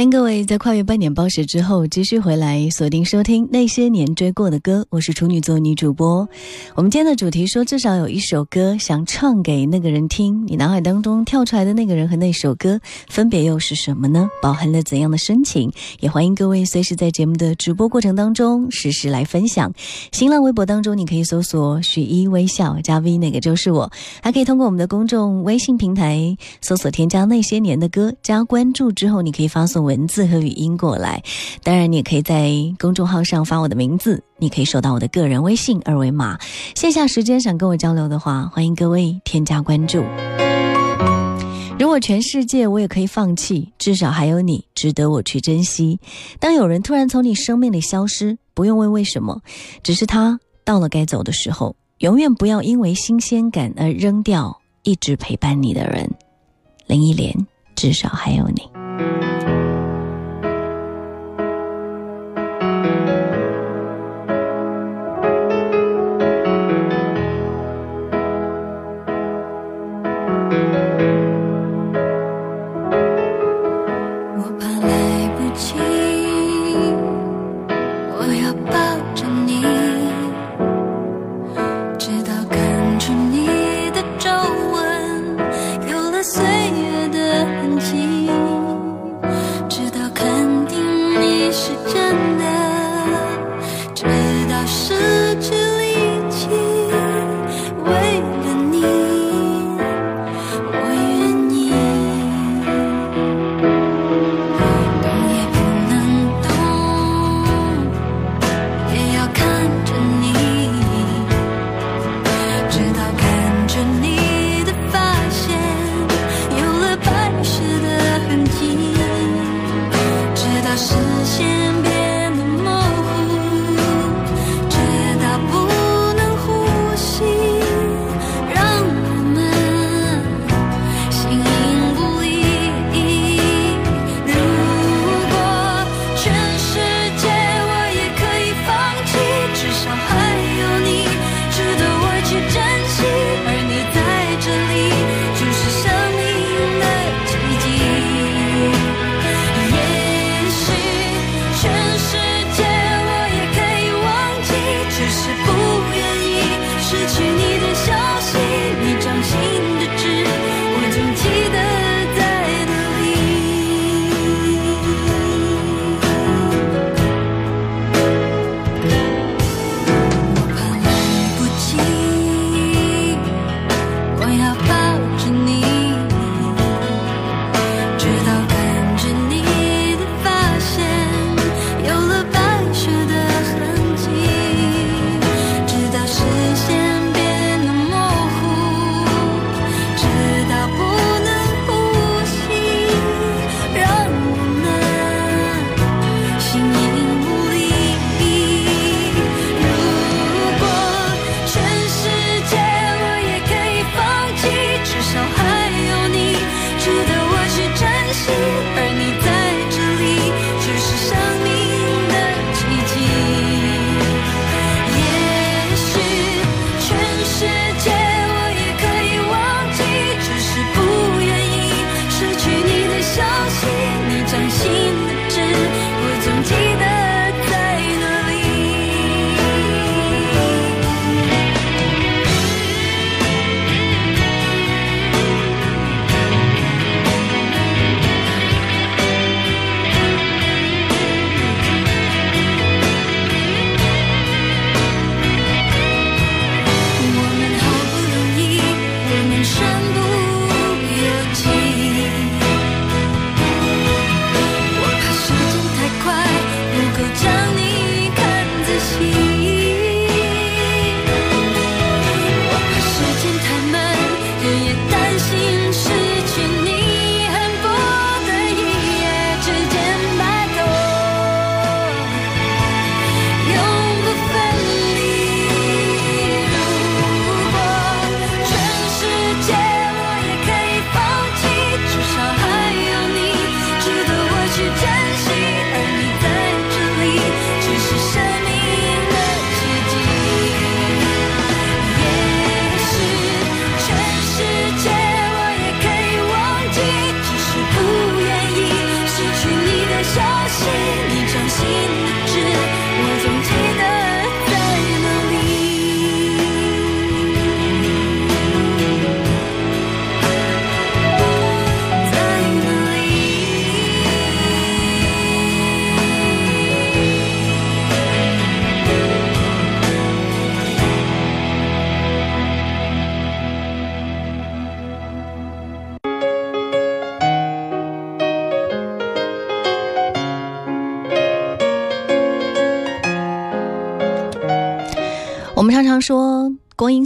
欢迎各位在跨越半点报时之后继续回来锁定收听那些年追过的歌，我是处女座女主播。我们今天的主题说，至少有一首歌想唱给那个人听。你脑海当中跳出来的那个人和那首歌分别又是什么呢？饱含了怎样的深情？也欢迎各位随时在节目的直播过程当中实时来分享。新浪微博当中你可以搜索“许一微笑”加 V，那个就是我。还可以通过我们的公众微信平台搜索添加那些年的歌，加关注之后，你可以发送。文字和语音过来，当然你也可以在公众号上发我的名字，你可以收到我的个人微信二维码。线下时间想跟我交流的话，欢迎各位添加关注。如果全世界我也可以放弃，至少还有你值得我去珍惜。当有人突然从你生命里消失，不用问为什么，只是他到了该走的时候，永远不要因为新鲜感而扔掉一直陪伴你的人。林忆莲，至少还有你。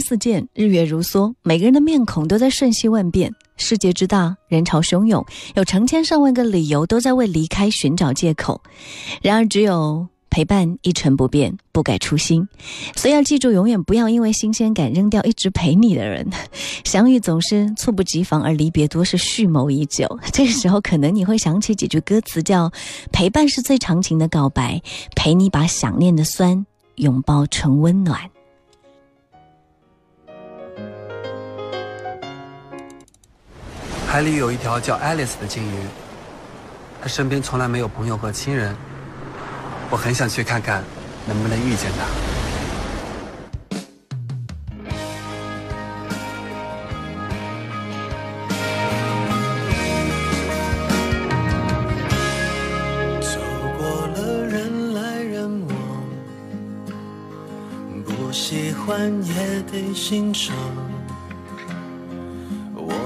似箭，日月如梭，每个人的面孔都在瞬息万变。世界之大，人潮汹涌，有成千上万个理由都在为离开寻找借口。然而，只有。陪伴一成不变，不改初心，所以要记住，永远不要因为新鲜感扔掉一直陪你的人。相遇总是猝不及防，而离别多是蓄谋已久。这个时候，可能你会想起几句歌词，叫“陪伴是最长情的告白，陪你把想念的酸拥抱成温暖”。海里有一条叫爱丽丝的鲸鱼，她身边从来没有朋友和亲人。我很想去看看，能不能遇见它。走过了人来人往，不喜欢也得欣赏。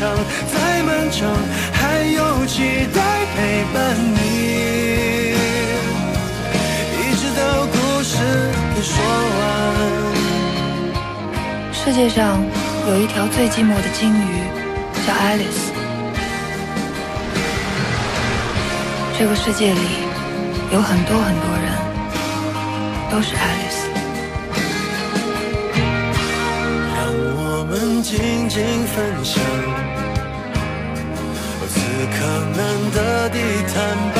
漫长，再漫长，还有期待。陪伴你，一直到故事给说完。世界上有一条最寂寞的鲸鱼，叫爱丽丝。这个世界里有很多很多人，都是爱丽丝。让我们静静分享。可能的地坦白，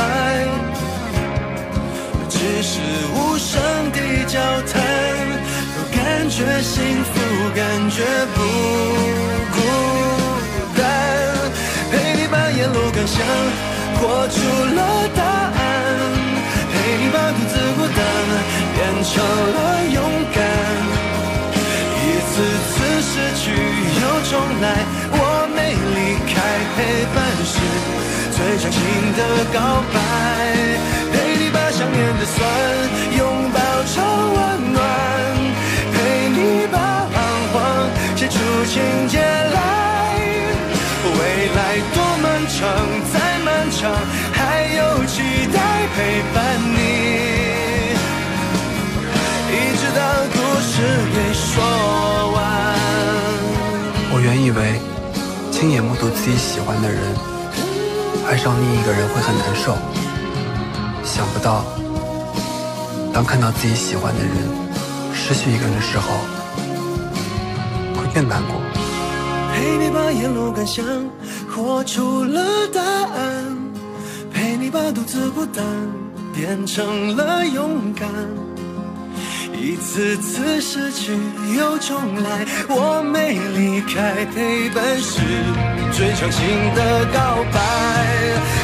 只是无声的交谈，都感觉幸福，感觉不孤单。陪你把沿路感想活出了答案，陪你把独自孤单变成了勇敢。一次次失去又重来，我没离开，陪伴是。最长情的告白，陪你把想念的酸拥抱成温暖，陪你把彷徨写出情节来。未来多漫长，再漫长，还有期待陪伴你，一直到故事给说完。我原以为亲眼目睹自己喜欢的人。爱上另一个人会很难受，想不到，当看到自己喜欢的人失去一个人的时候，会更难过。陪你把沿路感想活出了答案，陪你把独自孤单变成了勇敢。一次次失去又重来，我没离开，陪伴是最长情的告白。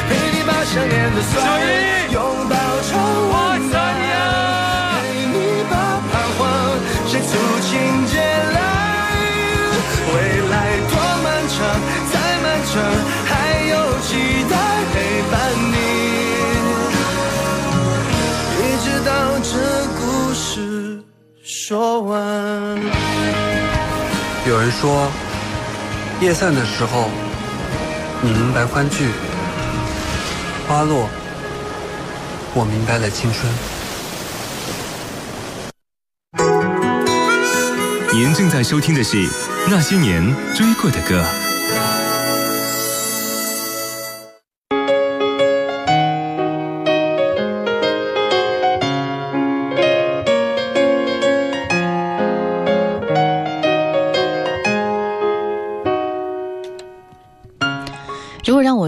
陪你把想念的酸拥抱成温暖，陪你把彷徨写出情节来。未来多漫长，再漫长，还有期待陪伴说完。有人说，夜散的时候，你明白欢聚；花落，我明白了青春。您正在收听的是《那些年追过的歌》。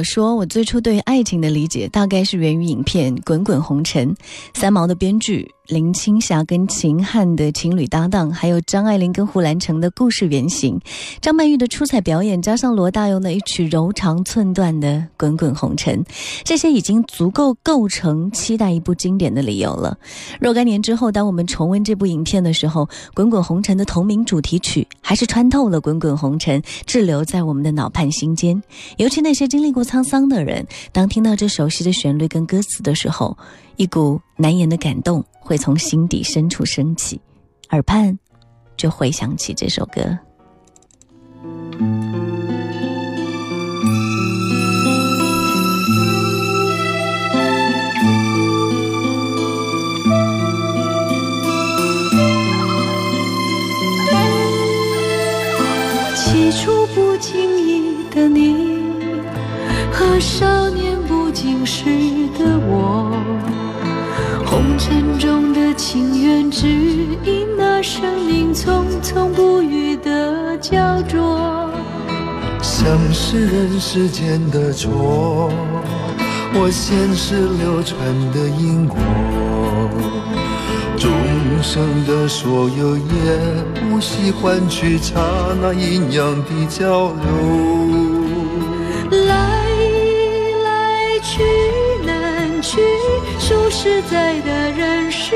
说，我最初对爱情的理解大概是源于影片《滚滚红尘》，三毛的编剧。林青霞跟秦汉的情侣搭档，还有张爱玲跟胡兰成的故事原型，张曼玉的出彩表演，加上罗大佑那一曲柔肠寸断的《滚滚红尘》，这些已经足够构成期待一部经典的理由了。若干年之后，当我们重温这部影片的时候，《滚滚红尘》的同名主题曲还是穿透了《滚滚红尘》，滞留在我们的脑畔心间。尤其那些经历过沧桑的人，当听到这熟悉的旋律跟歌词的时候，一股难言的感动。会从心底深处升起，耳畔就回想起这首歌。生命匆匆不语的焦灼。像是人世间的错，或现实流传的因果。众生的所有，也无需换取刹那阴阳的交流。来来去难去，数十载的人是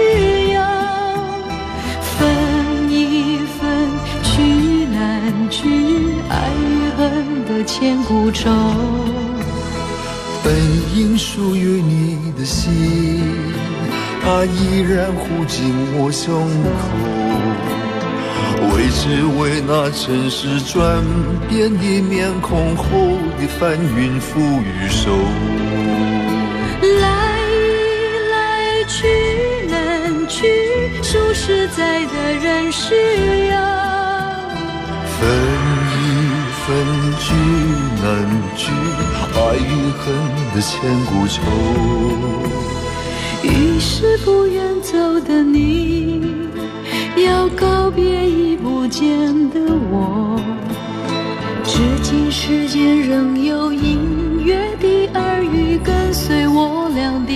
千古愁。本应属于你的心，它依然护紧我胸口。为只为那尘世转变的面孔后的翻云覆雨手。来来去难去，数十载的人世游一分，聚难聚，爱与恨的千古愁。于是不愿走的你，要告别已不见的我。至今世间仍有隐约的耳语，跟随我俩的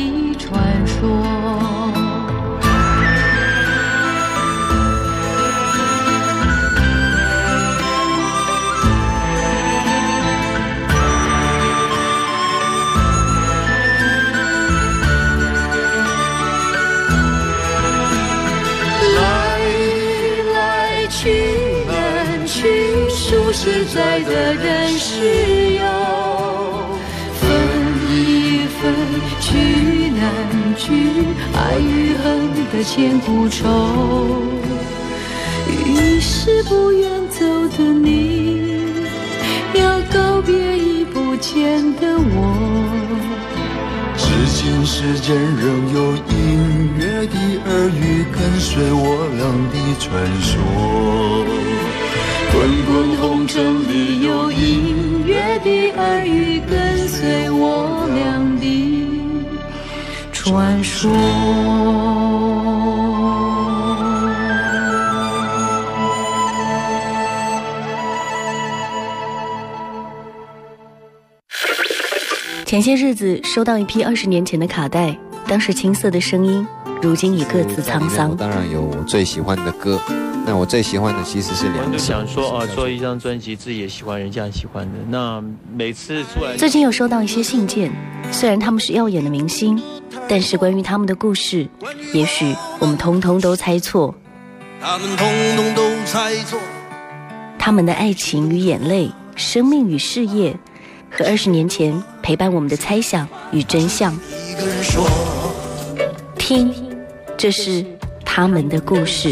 在的人是要分一分，聚难聚，爱与恨的千古愁。于是不愿走的你，要告别已不见的我。至今世间仍有隐约的耳语，跟随我俩的传说。滚滚红尘里有隐约的耳语，跟随我俩的传说。前些日子收到一批二十年前的卡带，当时青涩的声音，如今已各自沧桑。当然有我最喜欢的歌。那我最喜欢的其实是两首。想说啊，做一张专辑，自己也喜欢，人家喜欢的。那每次出来，最近有收到一些信件，虽然他们是耀眼的明星，但是关于他们的故事，也许我们通通都猜错。他们通通都猜错。他们的爱情与眼泪，生命与事业，和二十年前陪伴我们的猜想与真相。听，这是他们的故事。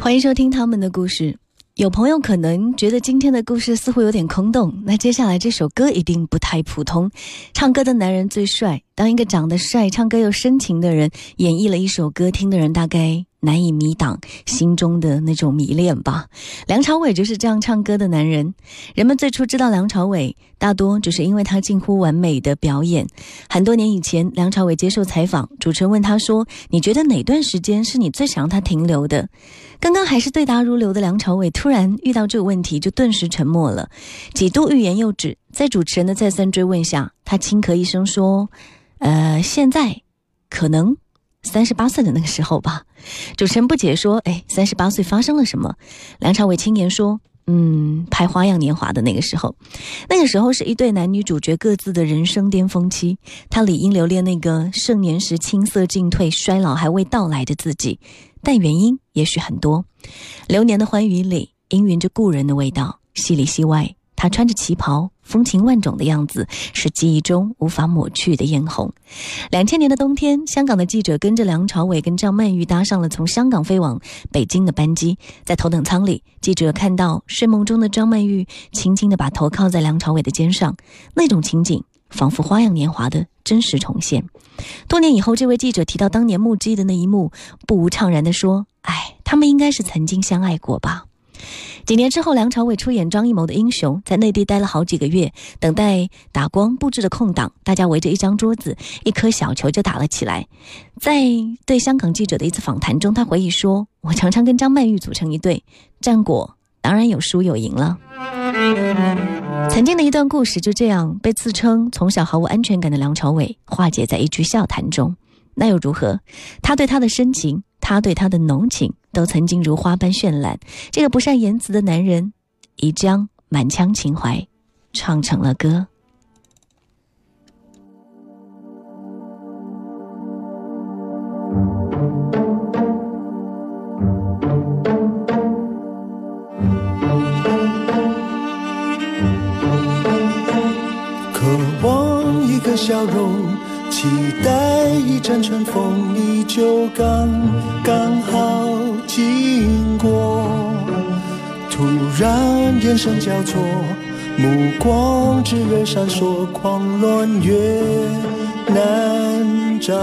欢迎收听他们的故事。有朋友可能觉得今天的故事似乎有点空洞，那接下来这首歌一定不太普通。唱歌的男人最帅，当一个长得帅、唱歌又深情的人演绎了一首歌，听的人大概难以迷挡心中的那种迷恋吧。梁朝伟就是这样唱歌的男人。人们最初知道梁朝伟，大多只是因为他近乎完美的表演。很多年以前，梁朝伟接受采访，主持人问他说：“你觉得哪段时间是你最想让他停留的？”刚刚还是对答如流的梁朝伟，突然遇到这个问题，就顿时沉默了，几度欲言又止。在主持人的再三追问下，他轻咳一声说：“呃，现在，可能三十八岁的那个时候吧。”主持人不解说：“哎，三十八岁发生了什么？”梁朝伟轻言说：“嗯，拍《花样年华》的那个时候，那个时候是一对男女主角各自的人生巅峰期，他理应留恋那个盛年时青涩进退、衰老还未到来的自己。”但原因也许很多，流年的欢愉里氤氲着故人的味道，戏里戏外，他穿着旗袍，风情万种的样子是记忆中无法抹去的嫣红。两千年的冬天，香港的记者跟着梁朝伟跟张曼玉搭上了从香港飞往北京的班机，在头等舱里，记者看到睡梦中的张曼玉轻轻地把头靠在梁朝伟的肩上，那种情景。仿佛《花样年华》的真实重现。多年以后，这位记者提到当年目击的那一幕，不无怅然地说：“哎，他们应该是曾经相爱过吧。”几年之后，梁朝伟出演张艺谋的《英雄》，在内地待了好几个月，等待打光布置的空档，大家围着一张桌子，一颗小球就打了起来。在对香港记者的一次访谈中，他回忆说：“我常常跟张曼玉组成一队，战果当然有输有赢了。”曾经的一段故事就这样被自称从小毫无安全感的梁朝伟化解在一句笑谈中，那又如何？他对她的深情，他对她的浓情，都曾经如花般绚烂。这个不善言辞的男人，已将满腔情怀唱成了歌。渴望一个笑容，期待一阵春风，你就刚刚好经过。突然眼神交错，目光炽热闪烁，狂乱越难掌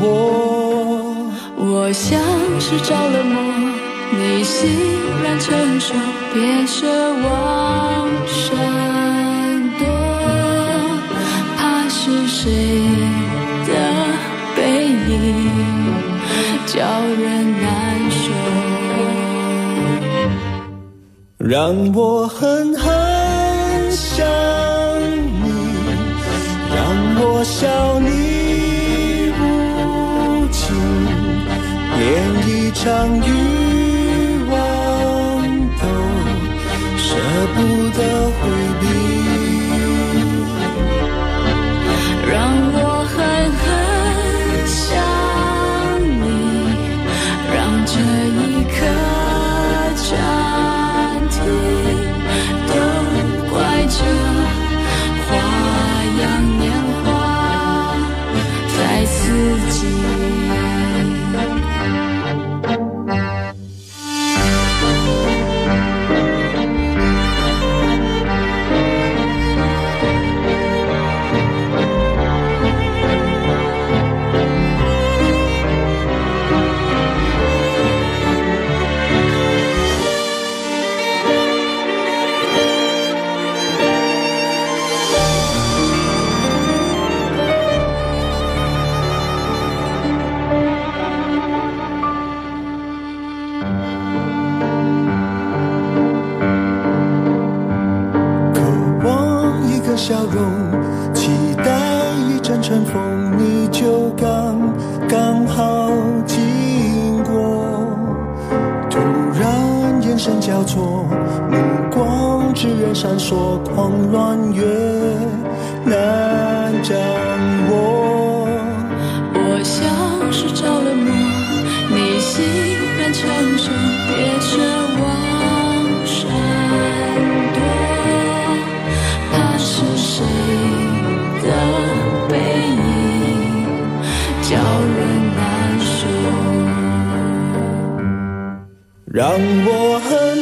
握。我像是着了魔，你欣然承受，别奢望让我狠狠想你，让我笑你无情，连一场欲望都舍不得强手，别奢望闪躲，怕是谁的背影叫人难受，让我恨。